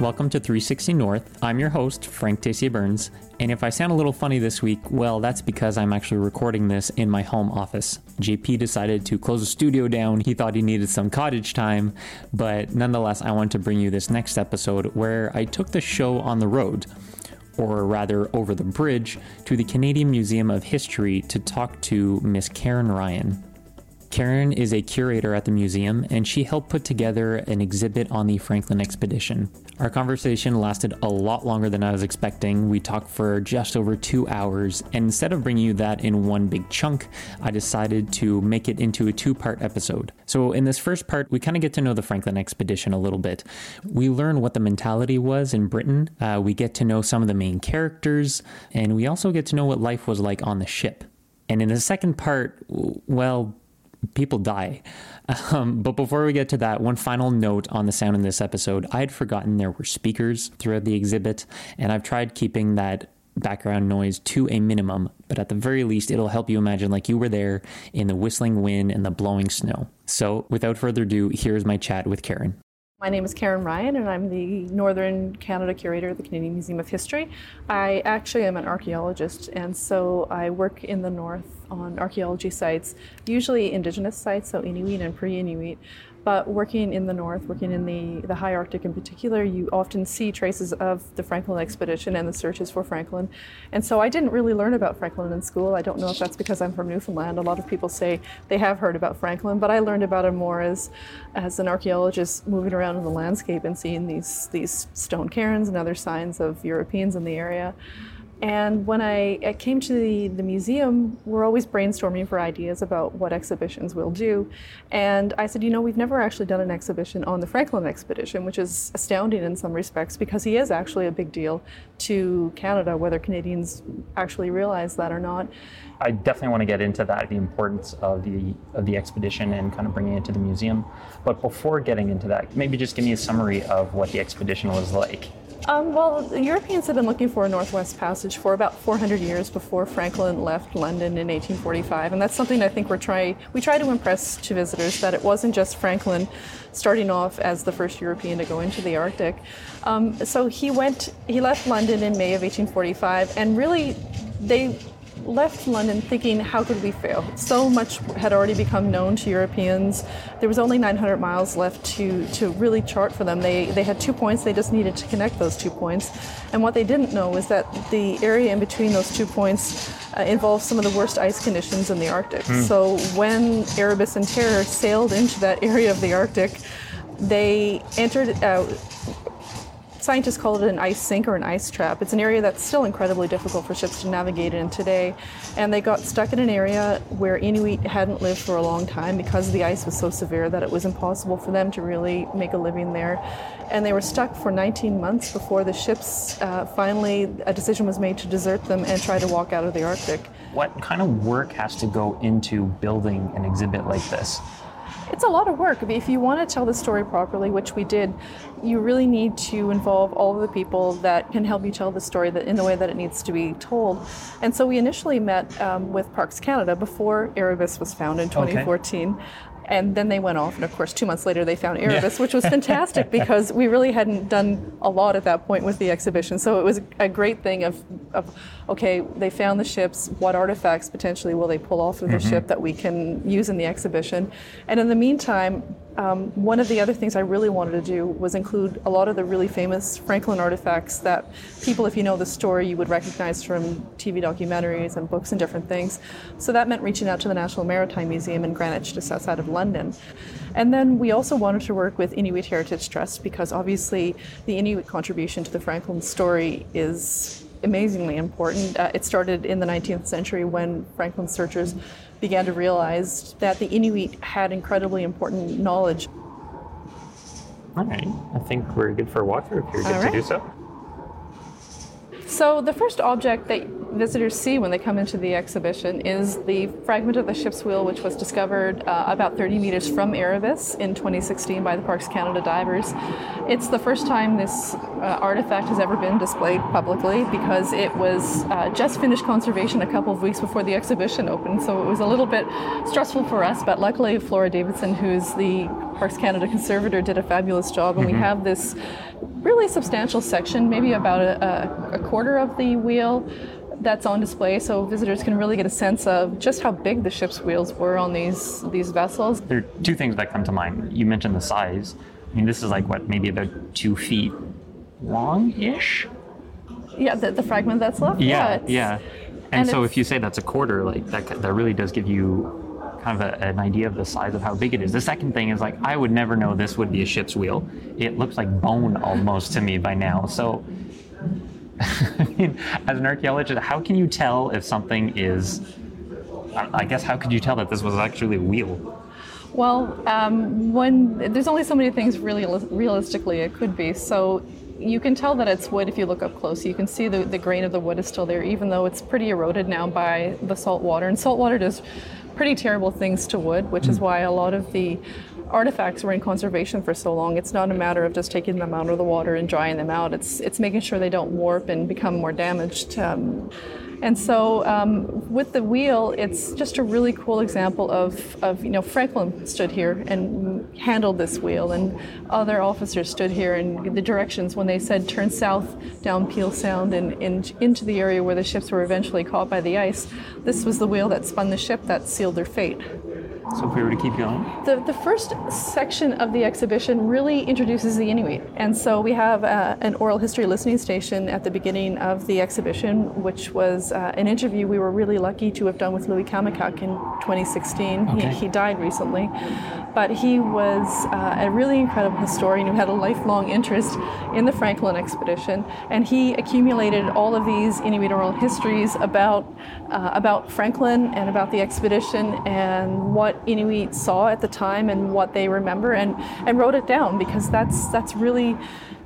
Welcome to 360 North. I'm your host, Frank Tacey Burns, and if I sound a little funny this week, well, that's because I'm actually recording this in my home office. JP decided to close the studio down. He thought he needed some cottage time, but nonetheless, I want to bring you this next episode where I took the show on the road or rather over the bridge, to the Canadian Museum of History to talk to Miss Karen Ryan. Karen is a curator at the museum, and she helped put together an exhibit on the Franklin expedition. Our conversation lasted a lot longer than I was expecting. We talked for just over two hours, and instead of bringing you that in one big chunk, I decided to make it into a two part episode. So, in this first part, we kind of get to know the Franklin expedition a little bit. We learn what the mentality was in Britain, uh, we get to know some of the main characters, and we also get to know what life was like on the ship. And in the second part, well, people die. Um, but before we get to that, one final note on the sound in this episode. I had forgotten there were speakers throughout the exhibit, and I've tried keeping that background noise to a minimum, but at the very least, it'll help you imagine like you were there in the whistling wind and the blowing snow. So, without further ado, here's my chat with Karen. My name is Karen Ryan, and I'm the Northern Canada Curator at the Canadian Museum of History. I actually am an archaeologist, and so I work in the north on archaeology sites, usually indigenous sites, so Inuit and pre Inuit. But working in the north, working in the, the high Arctic in particular, you often see traces of the Franklin expedition and the searches for Franklin. And so I didn't really learn about Franklin in school. I don't know if that's because I'm from Newfoundland. A lot of people say they have heard about Franklin, but I learned about him more as, as an archaeologist moving around in the landscape and seeing these, these stone cairns and other signs of Europeans in the area. And when I, I, came to the, the museum, we're always brainstorming for ideas about what exhibitions we'll do. And I said, you know, we've never actually done an exhibition on the Franklin expedition, which is astounding in some respects because he is actually a big deal to Canada, whether Canadians actually realize that or not. I definitely want to get into that, the importance of the of the expedition and kind of bringing it to the museum. But before getting into that, maybe just give me a summary of what the expedition was like. Um, well, the Europeans had been looking for a Northwest Passage for about 400 years before Franklin left London in 1845, and that's something I think we're trying. We try to impress to visitors that it wasn't just Franklin starting off as the first European to go into the Arctic. Um, so he went. He left London in May of 1845, and really, they left London thinking, how could we fail? So much had already become known to Europeans. There was only 900 miles left to, to really chart for them. They, they had two points, they just needed to connect those two points. And what they didn't know was that the area in between those two points uh, involved some of the worst ice conditions in the Arctic. Mm. So when Erebus and Terror sailed into that area of the Arctic, they entered uh, Scientists call it an ice sink or an ice trap. It's an area that's still incredibly difficult for ships to navigate in today. And they got stuck in an area where Inuit hadn't lived for a long time because the ice was so severe that it was impossible for them to really make a living there. And they were stuck for 19 months before the ships uh, finally, a decision was made to desert them and try to walk out of the Arctic. What kind of work has to go into building an exhibit like this? It's a lot of work. If you want to tell the story properly, which we did, you really need to involve all of the people that can help you tell the story that, in the way that it needs to be told. And so we initially met um, with Parks Canada before Erebus was found in 2014. Okay and then they went off and of course two months later they found erebus yeah. which was fantastic because we really hadn't done a lot at that point with the exhibition so it was a great thing of, of okay they found the ships what artifacts potentially will they pull off of the mm-hmm. ship that we can use in the exhibition and in the meantime um, one of the other things I really wanted to do was include a lot of the really famous Franklin artifacts that people, if you know the story, you would recognize from TV documentaries and books and different things. So that meant reaching out to the National Maritime Museum in Greenwich, just outside of London. And then we also wanted to work with Inuit Heritage Trust because obviously the Inuit contribution to the Franklin story is amazingly important. Uh, it started in the 19th century when Franklin searchers began to realize that the Inuit had incredibly important knowledge. All right, I think we're good for a walkthrough if you're good right. to do so. So the first object that visitors see when they come into the exhibition is the fragment of the ship's wheel, which was discovered uh, about 30 meters from Erebus in 2016 by the Parks Canada divers. It's the first time this uh, artifact has ever been displayed publicly because it was uh, just finished conservation a couple of weeks before the exhibition opened, so it was a little bit stressful for us, but luckily Flora Davidson, who's the Parks Canada conservator, did a fabulous job, and mm-hmm. we have this really substantial section, maybe about a, a, quarter of the wheel that's on display so visitors can really get a sense of just how big the ship's wheels were on these these vessels. There are two things that come to mind. You mentioned the size. I mean, this is like what, maybe about two feet long-ish? Yeah, the, the fragment that's left. Yeah, it's- yeah. And, and so if you say that's a quarter, like that, that really does give you kind of a, an idea of the size of how big it is. The second thing is like I would never know this would be a ship's wheel. It looks like bone almost to me by now. So, I mean, as an archaeologist, how can you tell if something is? I guess how could you tell that this was actually a wheel? Well, um, when there's only so many things really realistically it could be. So you can tell that it's wood if you look up close. You can see the, the grain of the wood is still there, even though it's pretty eroded now by the salt water. And salt water does pretty terrible things to wood, which is why a lot of the artifacts were in conservation for so long. It's not a matter of just taking them out of the water and drying them out. It's it's making sure they don't warp and become more damaged. Um, and so um, with the wheel, it's just a really cool example of, of, you know, Franklin stood here and handled this wheel, and other officers stood here and the directions when they said turn south down Peel Sound and, and into the area where the ships were eventually caught by the ice. This was the wheel that spun the ship that sealed their fate. So if we were to keep going, The, the first section of the exhibition really introduces the Inuit. And so we have uh, an oral history listening station at the beginning of the exhibition, which was uh, an interview we were really lucky to have done with Louie Kamookak in 2016. Okay. He, he died recently. But he was uh, a really incredible historian who had a lifelong interest in the Franklin expedition. And he accumulated all of these Inuit oral histories about, uh, about Franklin and about the expedition and what Inuit saw at the time and what they remember and, and wrote it down because that's, that's really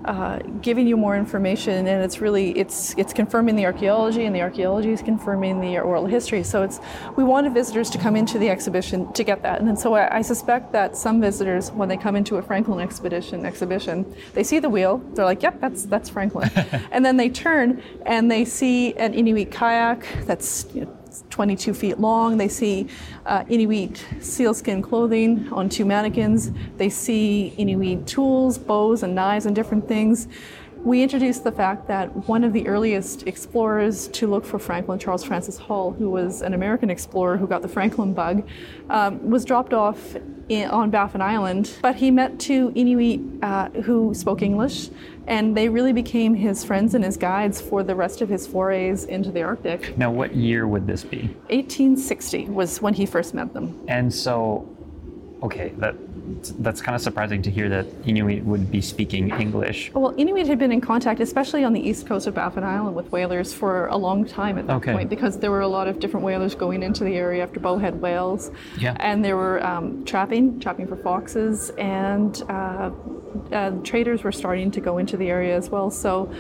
uh, giving you more information and it's really it's it's confirming the archaeology and the archaeology is confirming the oral history. So it's we wanted visitors to come into the exhibition to get that. And then so I, I suspect that some visitors when they come into a Franklin expedition exhibition they see the wheel. They're like yep that's that's Franklin. And then they turn and they see an Inuit kayak that's you know, 22 feet long. They see uh, Inuit sealskin clothing on two mannequins. They see Inuit tools, bows, and knives, and different things. We introduced the fact that one of the earliest explorers to look for Franklin, Charles Francis Hall, who was an American explorer who got the Franklin bug, um, was dropped off in, on Baffin Island. But he met two Inuit uh, who spoke English, and they really became his friends and his guides for the rest of his forays into the Arctic. now what year would this be? 1860 was when he first met them. And so, okay, that that's kind of surprising to hear that Inuit would be speaking English. Well, Inuit had been in contact, especially on the east coast of Baffin Island, with whalers for a long time at that Okay. point because there were a lot of different whalers going into the area after bowhead whales. Yeah. And there were um, trapping, trapping for foxes, and uh, uh, traders were starting to go into the area as well. So.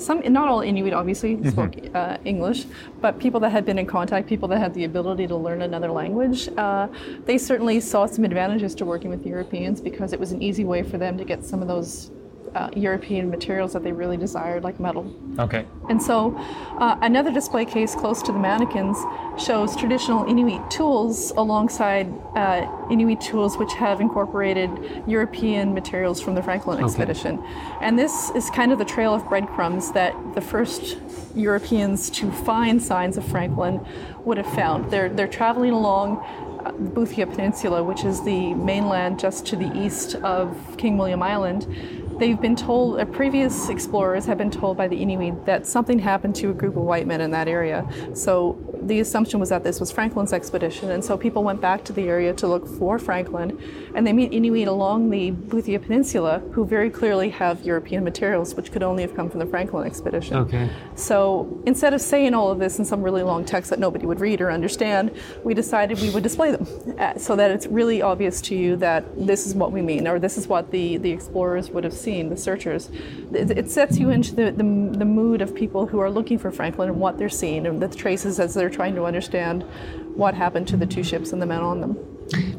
Some, not all Inuit obviously Mm-hmm. spoke uh, English, but people that had been in contact, people that had the ability to learn another language, uh, they certainly saw some advantages to working with Europeans because it was an easy way for them to get some of those uh, European materials that they really desired, like metal. Okay. And so, uh, another display case close to the mannequins shows traditional Inuit tools alongside uh, Inuit tools which have incorporated European materials from the Franklin expedition. Okay. And this is kind of the trail of breadcrumbs that the first Europeans to find signs of Franklin would have found. They're, they're traveling along uh, the Boothia Peninsula, which is the mainland just to the east of King William Island. They've been told, uh, previous explorers have been told by the Inuit that something happened to a group of white men in that area. So the assumption was that this was Franklin's expedition, and so people went back to the area to look for Franklin, and they meet Inuit along the Boothia Peninsula who very clearly have European materials, which could only have come from the Franklin expedition. Okay. So instead of saying all of this in some really long text that nobody would read or understand, we decided we would display them uh, so that it's really obvious to you that this is what we mean, or this is what the, the explorers would have seen, the searchers. It, it sets you into the, the, the mood of people who are looking for Franklin and what they're seeing, and the traces as they're trying to understand what happened to the two ships and the men on them.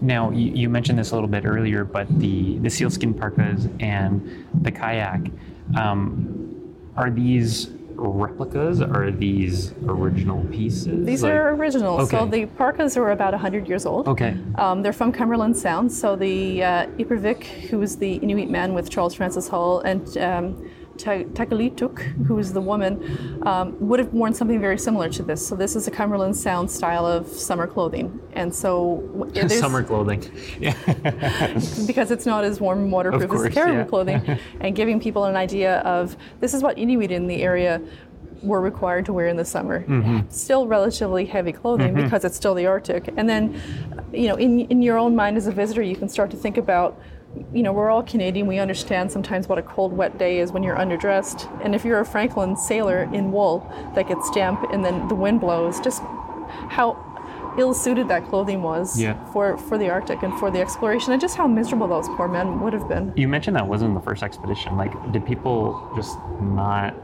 Now you, you mentioned this a little bit earlier, but the the sealskin parkas and the kayak, um, are these replicas? Are these original pieces? These Like- are original. So the parkas are about 100 years old. Okay. Um, they're from Cumberland Sound. So the uh, Ipervik, who was the Inuit man with Charles Francis Hall, and um, Takalituk, who is the woman, um, would have worn something very similar to this. So this is a Cumberland Sound style of summer clothing, and so Summer clothing. Yeah. because it's not as warm and waterproof course, as caribou yeah. clothing, and giving people an idea of this is what Inuit in the area were required to wear in the summer. Mm-hmm. Still relatively heavy clothing because it's still the Arctic. And then, you know, in, in your own mind as a visitor, you can start to think about, you know, we're all Canadian. We understand sometimes what a cold, wet day is when you're underdressed. And if you're a Franklin sailor in wool that gets damp and then the wind blows, just how ill-suited that clothing was Yeah. for, for the Arctic and for the exploration, and just how miserable those poor men would have been. You mentioned that wasn't the first expedition. Like, did people just not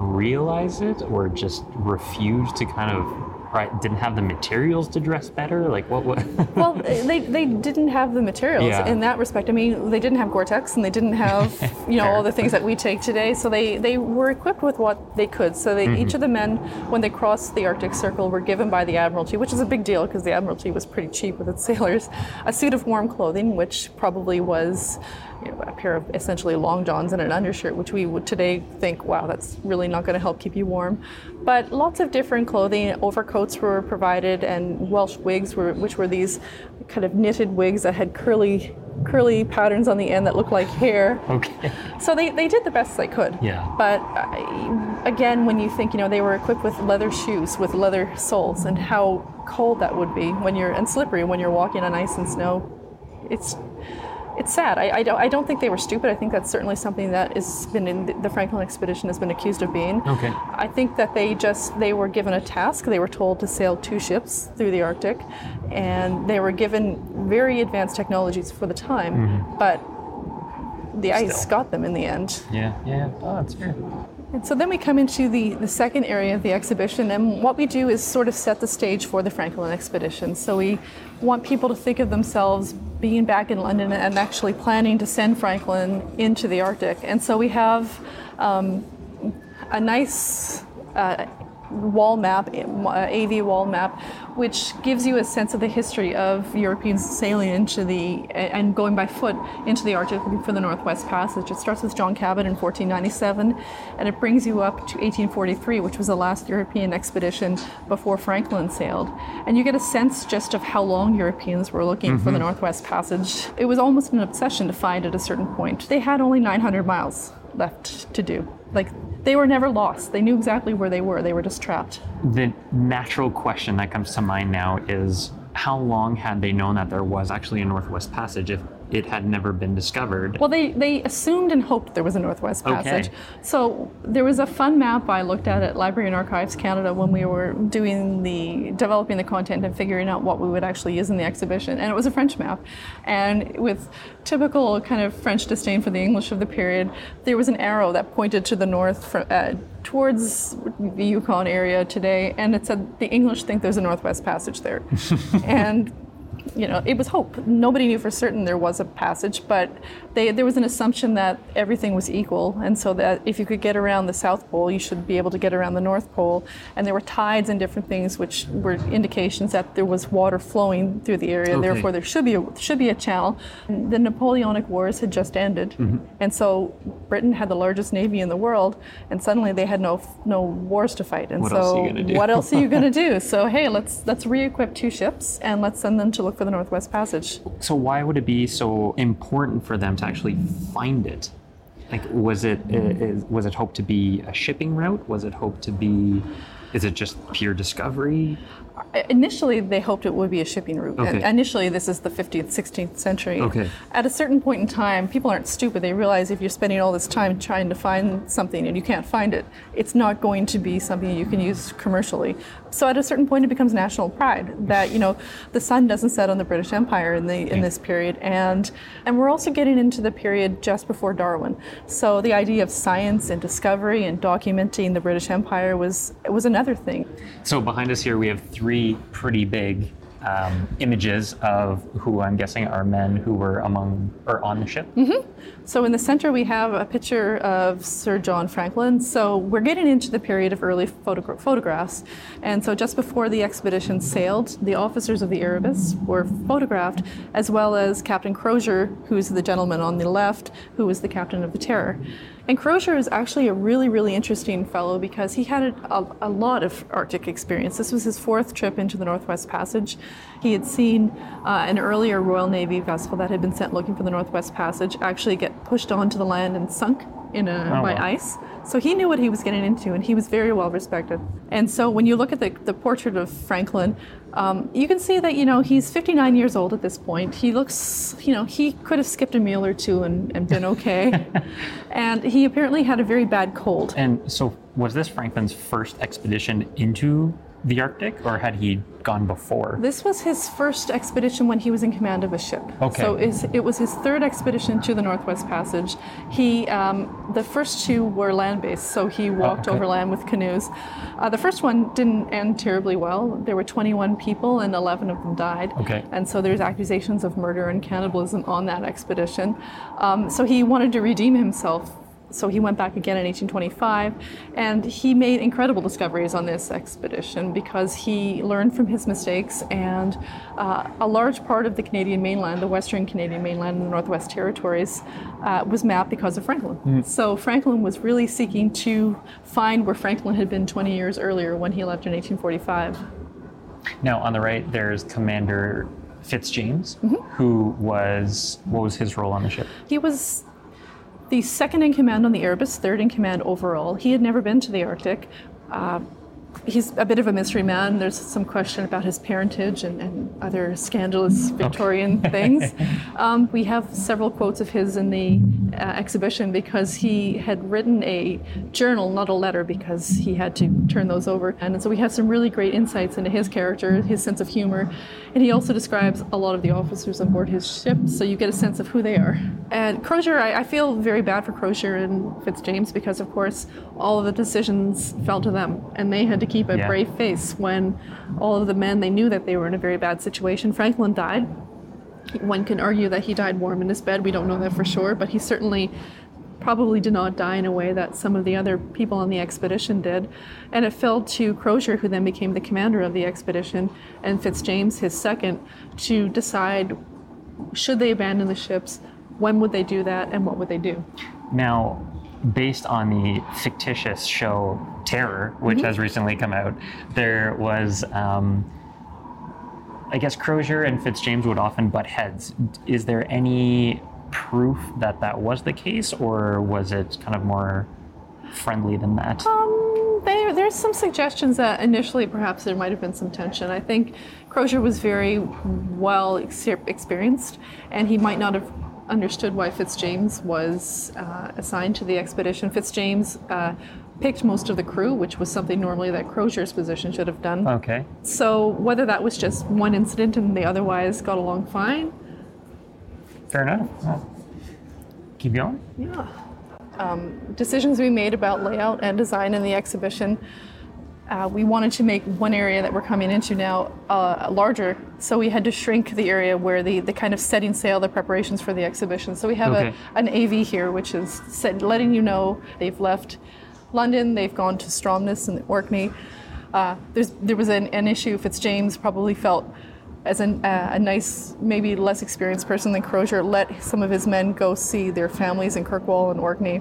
realize it or just refuse to kind of, right, didn't have the materials to dress better? Like, what? what? Well, they, they didn't have the materials Yeah. in that respect. I mean, they didn't have Gore-Tex and they didn't have, you know, all the things that we take today. So they, they were equipped with what they could. So they, each mm-hmm. of the men, when they crossed the Arctic Circle, were given by the Admiralty, which is a big deal because the Admiralty was pretty cheap with its sailors, a suit of warm clothing, which probably was you know, a pair of essentially long johns and an undershirt, which we would today think, wow, that's really not going to help keep you warm. But lots of different clothing, overcoats were provided, and Welsh wigs, were, which were these kind of knitted wigs that had curly, curly patterns on the end that looked like hair. okay. So they, they did the best they could. Yeah. But uh, again, when you think, you know, they were equipped with leather shoes with leather soles, and how cold that would be when you're and slippery when you're walking on ice and snow, it's it's sad. I, I don't I don't think they were stupid. I think that's certainly something that has been in the, the Franklin expedition has been accused of being. Okay. I think that they just they were given a task. They were told to sail two ships through the Arctic, and they were given very advanced technologies for the time, mm-hmm. but the ice got them in the end. Yeah, yeah. Oh, that's fair. And so then we come into the, the second area of the exhibition, and what we do is sort of set the stage for the Franklin expedition. So we want people to think of themselves being back in London and actually planning to send Franklin into the Arctic. And so we have um, a nice uh, wall map, eh, uh, AV wall map, which gives you a sense of the history of Europeans sailing into the eh, and going by foot into the Arctic looking for the Northwest Passage. It starts with John Cabot in 1497, and it brings you up to 1843, which was the last European expedition before Franklin sailed. And you get a sense just of how long Europeans were looking for the mm-hmm. Northwest Passage. It was almost an obsession to find at a certain point. They had only 900 miles left to do. Like they were never lost. They knew exactly where they were. They were just trapped. The natural question that comes to mind now is how long had they known that there was actually a Northwest Passage if it had never been discovered? Well, they, they assumed and hoped there was a Northwest Okay. Passage. So there was a fun map I looked at at Library and Archives Canada when we were doing the developing the content and figuring out what we would actually use in the exhibition, and it was a French map. And with typical kind of French disdain for the English of the period, there was an arrow that pointed to the north fr uh, towards the Yukon area today, and it said the English think there's a Northwest Passage there, and you know, it was hope. Nobody knew for certain there was a passage, but they, there was an assumption that everything was equal, and so that if you could get around the South Pole, you should be able to get around the North Pole. And there were tides and different things, which were indications that there was water flowing through the area. Okay. Therefore, there should be a, should be a channel. The Napoleonic Wars had just ended, Mm-hmm. and so Britain had the largest navy in the world, and suddenly they had no no wars to fight. And What so, else are you gonna do? what else are you going to do? So, hey, let's let's re-equip two ships and let's send them to look for the Northwest Passage. So why would it be so important for them to actually find it? Like, was it i- is, was it hoped to be a shipping route? Was it hoped to be? Is it just pure discovery? Uh, initially, they hoped it would be a shipping route. Okay. Initially, this is the 15th, 16th century. Okay. At a certain point in time, people aren't stupid. They realize if you're spending all this time trying to find something and you can't find it, it's not going to be something you can use commercially. So at a certain point, it becomes national pride that you know the sun doesn't set on the British Empire in the in this period, and and we're also getting into the period just before Darwin. So the idea of science and discovery and documenting the British Empire was was another thing. So behind us here we have three pretty big um, images of who I'm guessing are men who were among or on the ship. So in the center we have a picture of Sir John Franklin. So we're getting into the period of early photogra- photographs. And so just before the expedition sailed, the officers of the Erebus were photographed, as well as Captain Crozier, who's the gentleman on the left, who was the captain of the Terror. And Crozier is actually a really, really interesting fellow because he had a, a, lot of Arctic experience. This was his fourth trip into the Northwest Passage. He had seen uh, an earlier Royal Navy vessel that had been sent looking for the Northwest Passage actually get pushed onto the land and sunk in a, Oh, by wow. ice. So he knew what he was getting into, and he was very well respected. And so when you look at the, the portrait of Franklin, um, you can see that you know he's 59 years old at this point. He looks, you know, he could have skipped a meal or two and, and been okay. and he apparently had a very bad cold. And so, was this Franklin's first expedition into the Arctic, or had he gone before? This was his first expedition when he was in command of a ship. Okay. So it was his third expedition to the Northwest Passage. He, um, the first two were land-based, so he walked okay. overland with canoes. Uh, the first one didn't end terribly well. There were 21 people, and 11 of them died. Okay. And so there's accusations of murder and cannibalism on that expedition. Um, so he wanted to redeem himself. So he went back again in 1825, and he made incredible discoveries on this expedition because he learned from his mistakes. And uh, a large part of the Canadian mainland, the Western Canadian mainland and the Northwest Territories, uh, was mapped because of Franklin. So Franklin was really seeking to find where Franklin had been 20 years earlier when he left in 1845. Now, on the right, there's Commander Fitzjames, who was what was his role on the ship? He was the second in command on the Erebus, third in command overall. He had never been to the Arctic. Uh, he's a bit of a mystery man. There's some question about his parentage and, and other scandalous Victorian things. Um, we have several quotes of his in the uh, exhibition because he had written a journal, not a letter, because he had to turn those over. And so we have some really great insights into his character, his sense of humor, and he also describes a lot of the officers on board his ship, so you get a sense of who they are. And Crozier, I, I feel very bad for Crozier and Fitzjames because, of course, all of the decisions fell to them, and they had to keep a Yeah. brave face when all of the men they knew that they were in a very bad situation. Franklin died. One can argue that he died warm in his bed. We don't know that for sure, but he certainly probably did not die in a way that some of the other people on the expedition did. And it fell to Crozier, who then became the commander of the expedition, and Fitzjames, his second, to decide should they abandon the ships, when would they do that, and what would they do. Now, based on the fictitious show Terror, which has recently come out, there was, um, I guess, Crozier and Fitzjames would often butt heads. Is there any proof that that was the case, or was it kind of more friendly than that? Um, there, there's some suggestions that initially perhaps there might have been some tension. I think Crozier was very well ex- experienced, and he might not have understood why Fitzjames was uh, assigned to the expedition. Fitzjames uh, picked most of the crew, which was something normally that Crozier's position should have done. Okay. So whether that was just one incident and they otherwise got along fine, Fair enough. Well, keep going. Yeah. Um, decisions we made about layout and design in the exhibition. Uh, we wanted to make one area that we're coming into now uh, larger, so we had to shrink the area where the, the kind of setting sail, the preparations for the exhibition. So we have Okay. a, an AV here, which is set, letting you know they've left London, they've gone to Stromness and Orkney. Uh, there's, there was an, an issue Fitzjames probably felt as an, uh, a nice, maybe less experienced person than Crozier, let some of his men go see their families in Kirkwall and Orkney.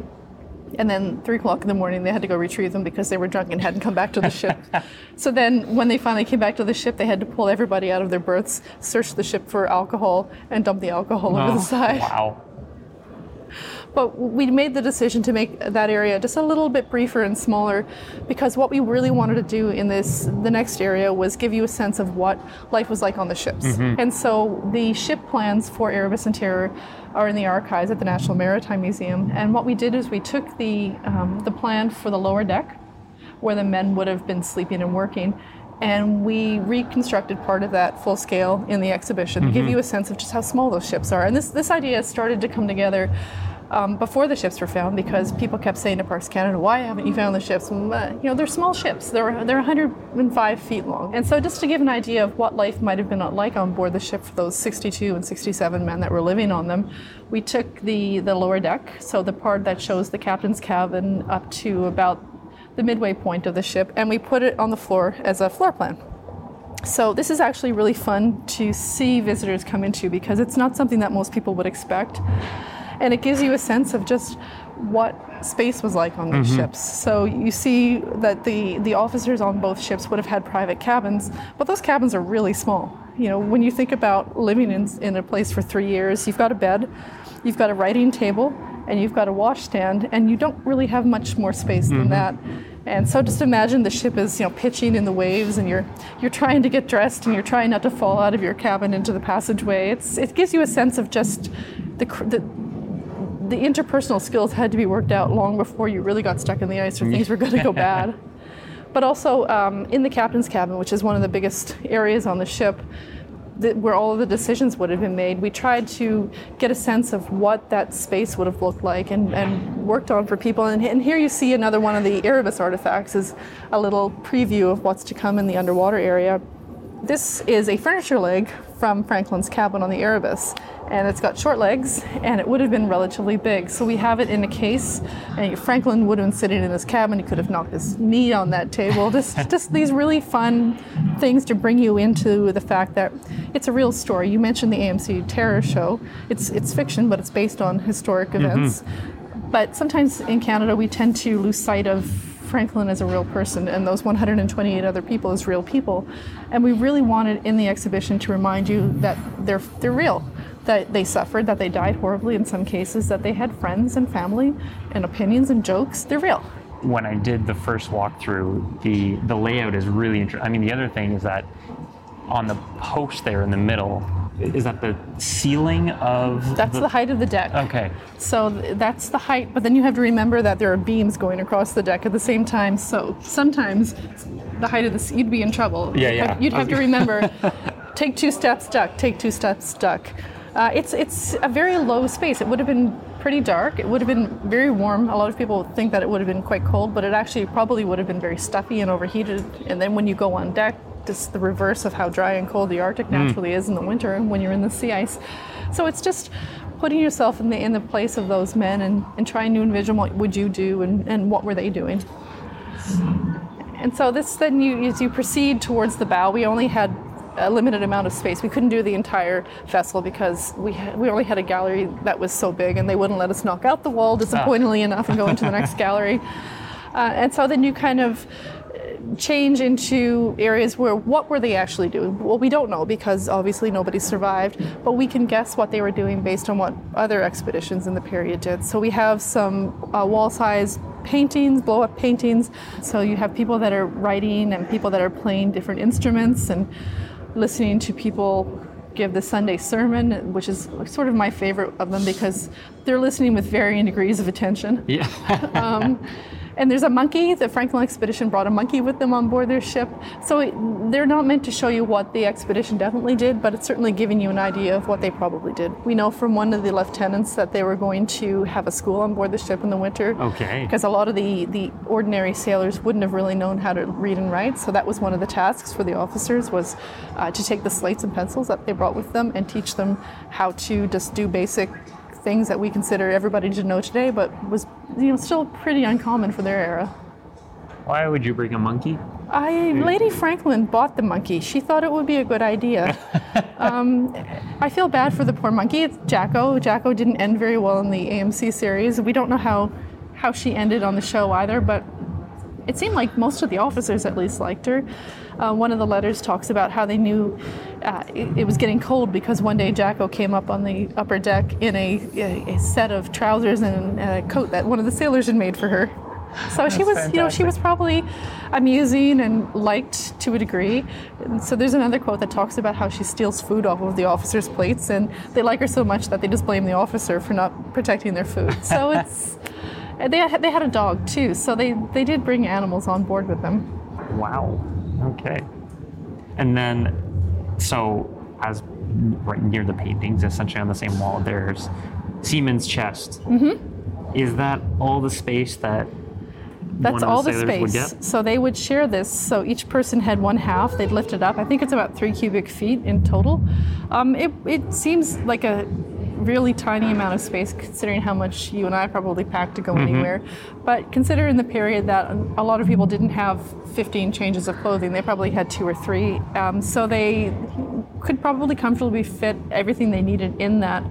And then three o'clock in the morning, they had to go retrieve them because they were drunk and hadn't come back to the ship. so then, when they finally came back to the ship, they had to pull everybody out of their berths, search the ship for alcohol, and dump the alcohol oh, over Oh, the side. Wow. But we made the decision to make that area just a little bit briefer and smaller because what we really wanted to do in this the next area was give you a sense of what life was like on the ships. And so the ship plans for Erebus and Terror are in the archives at the National Maritime Museum. And what we did is we took the um, the plan for the lower deck where the men would have been sleeping and working. And we reconstructed part of that full scale in the exhibition to give you a sense of just how small those ships are. And this, this idea started to come together um, before the ships were found because people kept saying to Parks Canada, "Why haven't you found the ships?" And, uh, you know, they're small ships. They're they're 105 feet long, and so just to give an idea of what life might have been like on board the ship for those 62 and 67 men that were living on them, we took the the lower deck, so the part that shows the captain's cabin up to about the midway point of the ship, and we put it on the floor as a floor plan. So this is actually really fun to see visitors come into because it's not something that most people would expect and it gives you a sense of just what space was like on these mm-hmm. ships. So you see that the, the officers on both ships would have had private cabins, but those cabins are really small. You know, when you think about living in, in a place for three years, you've got a bed, you've got a writing table, and you've got a washstand, and you don't really have much more space mm-hmm. than that. And so just imagine the ship is, you know, pitching in the waves and you're you're trying to get dressed and you're trying not to fall out of your cabin into the passageway. It's it gives you a sense of just the, the the interpersonal skills had to be worked out long before you really got stuck in the ice or things were going to go bad. But also um, in the captain's cabin, which is one of the biggest areas on the ship, the, where all of the decisions would have been made, we tried to get a sense of what that space would have looked like and, and worked on for people. And, and, here you see another one of the Erebus artifacts is a little preview of what's to come in the underwater area. This is a furniture leg from Franklin's cabin on the Erebus and it's got short legs and it would have been relatively big. So we have it in a case and Franklin would have been sitting in his cabin. He could have knocked his knee on that table. Just, just these really fun things to bring you into the fact that it's a real story. You mentioned the AMC Terror Show. It's, it's fiction, but it's based on historic mm-hmm. events. Mm-hmm. But sometimes in Canada we tend to lose sight of Franklin as a real person and those 128 other people as real people. And we really wanted in the exhibition to remind you that they're, they're real that they suffered, that they died horribly in some cases, that they had friends and family and opinions and jokes. They're real. When I did the first walkthrough, the the layout is really interesting. I mean, the other thing is that on the post there in the middle, is that the ceiling of that's the, the, height of the deck okay so that's the height but then you have to remember that there are beams going across the deck at the same time so sometimes the height of the you'd be in trouble yeah yeah you'd have to remember take two steps duck take two steps duck uh, it's it's a very low space. It would have been pretty dark. It would have been very warm. A lot of people think that it would have been quite cold, but it actually probably would have been very stuffy and overheated. And then when you go on deck, just the reverse of how dry and cold the Arctic hmm. naturally mm. is in the winter when you're in the sea ice. So it's just putting yourself in the in the place of those men and, and trying to envision what would you do and, and what were they doing. And so this then you as you proceed towards the bow, we only had a limited amount of space. We couldn't do the entire festival because we had, we only had a gallery that was so big, and they wouldn't let us knock out the wall, disappointingly ah. enough, and go into the next gallery. Uh, and so then you kind of change into areas where what were they actually doing? Well, we don't know because obviously nobody survived, but we can guess what they were doing based on what other expeditions in the period did. So we have some uh, wall-size paintings, blow-up paintings. So you have people that are writing and people that are playing different instruments and listening to people give the Sunday sermon, which is sort of my favorite of them because they're listening with varying degrees of attention. Yeah. um, and there's a monkey. The Franklin expedition brought a monkey with them on board their ship. So it, they're not meant to show you what the expedition definitely did, but it's certainly giving you an idea of what they probably did. We know from one of the lieutenants that they were going to have a school on board the ship in the winter. Okay. Because a lot of the, the ordinary sailors wouldn't have really known how to read and write. So that was one of the tasks for the officers was uh, to take the slates and pencils that they brought with them and teach them how to just do basic things that we consider everybody to know today, but was you know still pretty uncommon for their era. Why would you bring a monkey? I, Lady Franklin bought the monkey. She thought it would be a good idea. um, I feel bad for the poor monkey. It's Jacko. Jacko didn't end very well in the AMC series. We don't know how how she ended on the show either, but it seemed like most of the officers at least liked her. Uh, one of the letters talks about how they knew uh, it, it, was getting cold because one day Jacko came up on the upper deck in a, a, a set of trousers and a coat that one of the sailors had made for her. So That's she was, fantastic. you know, she was probably amusing and liked to a degree. And so there's another quote that talks about how she steals food off of the officers' plates, and they like her so much that they just blame the officer for not protecting their food. So it's they had, they had a dog too, so they they did bring animals on board with them. Wow. Okay. And then, so as right near the paintings, essentially on the same wall, there's seaman's chest. Mm-hmm. Is that all the space that That's all the the space. So they would share this. So each person had one half. They'd lift it up. I think it's about three cubic feet in total. Um, it, it seems like a really tiny amount of space considering how much you and I probably packed to go Mm-hmm. anywhere. But consider in the period that a lot of people didn't have 15 changes of clothing. They probably had two or three. Um, so they could probably comfortably fit everything they needed in that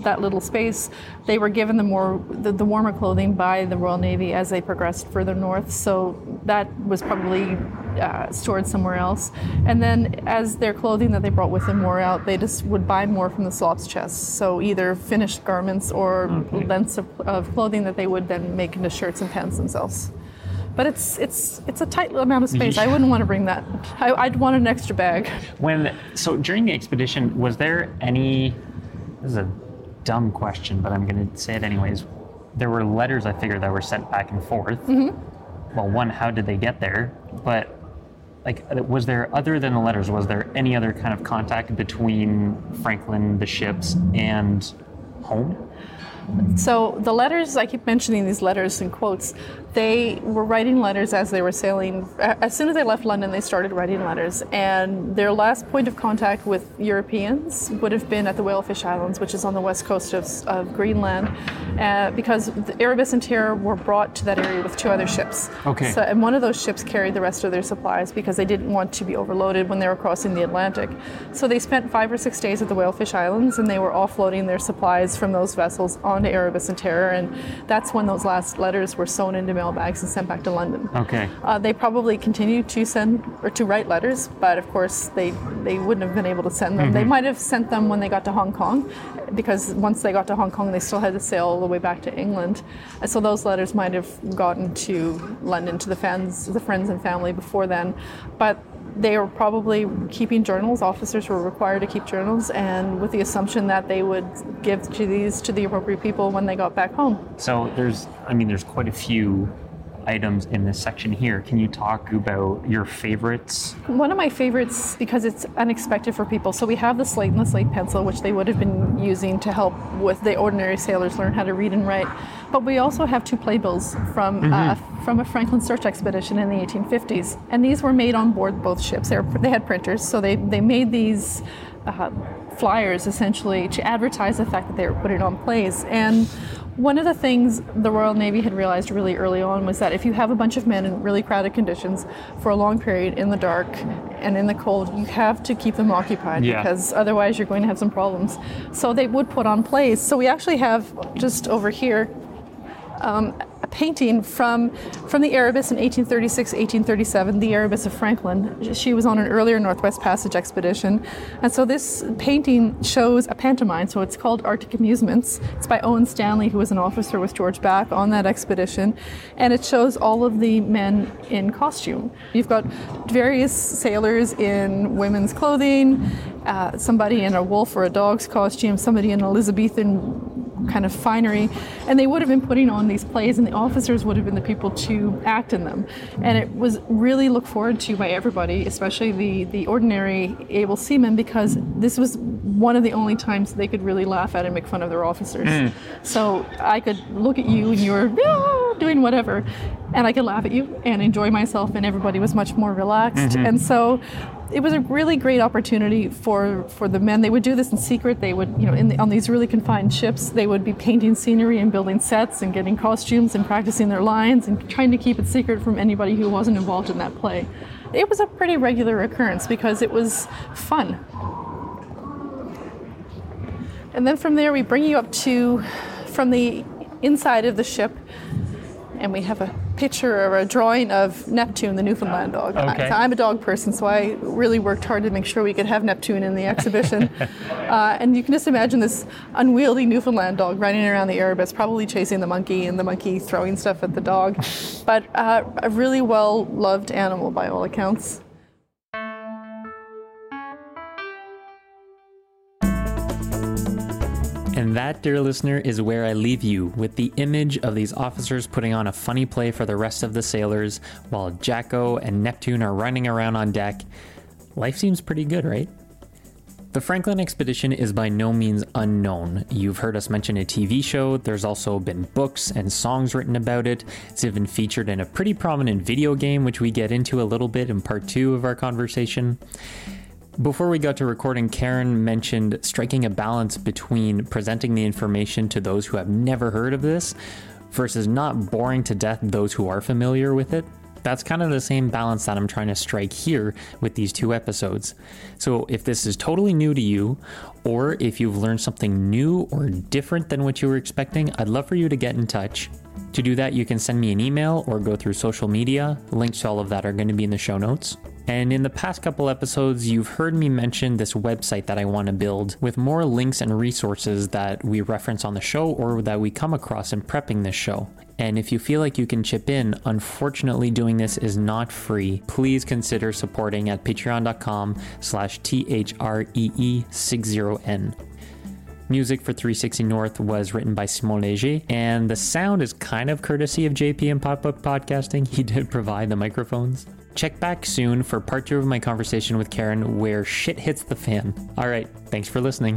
that little space. They were given the more the, the warmer clothing by the Royal Navy as they progressed further north. So that was probably uh, stored somewhere else. And then as their clothing that they brought with them wore out, they just would buy more from the slops chests. So either finished garments or lengths of, of clothing that they would then make into shirts and pants themselves. But it's it's it's a tight amount of space. I wouldn't want to bring that. I, I'd want an extra bag. When so during the expedition, was there any? This is a dumb question, but I'm going to say it anyways. There were letters I figured that were sent back and forth. Mm-hmm. Well, one, how did they get there? But like, was there other than the letters? Was there any other kind of contact between Franklin, the ships, and home? So the letters, I keep mentioning these letters in quotes. They were writing letters as they were sailing. As soon as they left London, they started writing letters, and their last point of contact with Europeans would have been at the Whalefish Islands, which is on the west coast of, of Greenland, uh, because the Erebus and Terror were brought to that area with two other ships. Okay. So, and one of those ships carried the rest of their supplies because they didn't want to be overloaded when they were crossing the Atlantic. So they spent five or six days at the Whalefish Islands, and they were offloading their supplies from those vessels onto Erebus and Terror, and that's when those last letters were sewn into mail bags and sent back to London. Okay. Uh, they probably continued to send or to write letters, but of course they they wouldn't have been able to send them. They might have sent them when they got to Hong Kong, because once they got to Hong Kong, they still had to sail all the way back to England. And so those letters might have gotten to London to the fans, the friends and family before then, but. They were probably keeping journals. Officers were required to keep journals, and with the assumption that they would give to these to the appropriate people when they got back home. So there's, I mean, there's quite a few items in this section here. Can you talk about your favorites? One of my favorites because it's unexpected for people. So we have the slate and the slate pencil, which they would have been using to help with the ordinary sailors learn how to read and write. But we also have two playbills from uh, from a Franklin search expedition in the 1850s, and these were made on board both ships. They, were, they had printers, so they they made these. Uh, flyers essentially to advertise the fact that they were putting on plays and one of the things the Royal Navy had realized really early on was that if you have a bunch of men in really crowded conditions for a long period in the dark and in the cold, you have to keep them occupied Yeah. because otherwise you're going to have some problems. So they would put on plays. So we actually have just over here um, a painting from from the Erebus in 1836, 1837, the Erebus of Franklin. She was on an earlier Northwest Passage expedition, and so this painting shows a pantomime. So it's called Arctic Amusements. It's by Owen Stanley, who was an officer with George Back on that expedition, and it shows all of the men in costume. You've got various sailors in women's clothing, uh, somebody in a wolf or a dog's costume, somebody in Elizabethan kind of finery, and they would have been putting on these plays, and the officers would have been the people to act in them. And it was really looked forward to by everybody, especially the, the ordinary able seamen, because this was one of the only times they could really laugh at and make fun of their officers. So I could look at you and you were "Ah," doing whatever, and I could laugh at you and enjoy myself, and everybody was much more relaxed. And so it was a really great opportunity for for the men. They would do this in secret. They would, you know, the, on these really confined ships, they would be painting scenery and building sets and getting costumes and practicing their lines and trying to keep it secret from anybody who wasn't involved in that play. It was a pretty regular occurrence because it was fun. And then from there, we bring you up to from the inside of the ship, and we have a picture or a drawing of Neptune, the Newfoundland dog. Okay. I, am a dog person, so I really worked hard to make sure we could have Neptune in the exhibition. uh, and you can just imagine this unwieldy Newfoundland dog running around the Erebus, probably chasing the monkey, and the monkey throwing stuff at the dog. But uh, a really well loved animal by all accounts. That, dear listener, is where I leave you with the image of these officers putting on a funny play for the rest of the sailors while Jacko and Neptune are running around on deck. Life seems pretty good, right? The Franklin expedition is by no means unknown. You've heard us mention a TV show, there's also been books and songs written about it. It's even featured in a pretty prominent video game, which we get into a little bit in part two of our conversation. Before we got to recording, Karen mentioned striking a balance between presenting the information to those who have never heard of this versus not boring to death those who are familiar with it. That's kind of the same balance that I'm trying to strike here with these two episodes. So, if this is totally new to you, or if you've learned something new or different than what you were expecting, I'd love for you to get in touch. To do that, you can send me an email or go through social media. Links to all of that are going to be in the show notes. And in the past couple episodes, you've heard me mention this website that I want to build with more links and resources that we reference on the show or that we come across in prepping this show. And if you feel like you can chip in, unfortunately doing this is not free. Please consider supporting at patreon.com slash T-H-R-E-E-60-N. Music for 360 North was written by Simon Leger, and the sound is kind of courtesy of JP and Pop Up Podcasting. He did provide the microphones. Check back soon for part two of my conversation with Karen where shit hits the fan. All right, thanks for listening.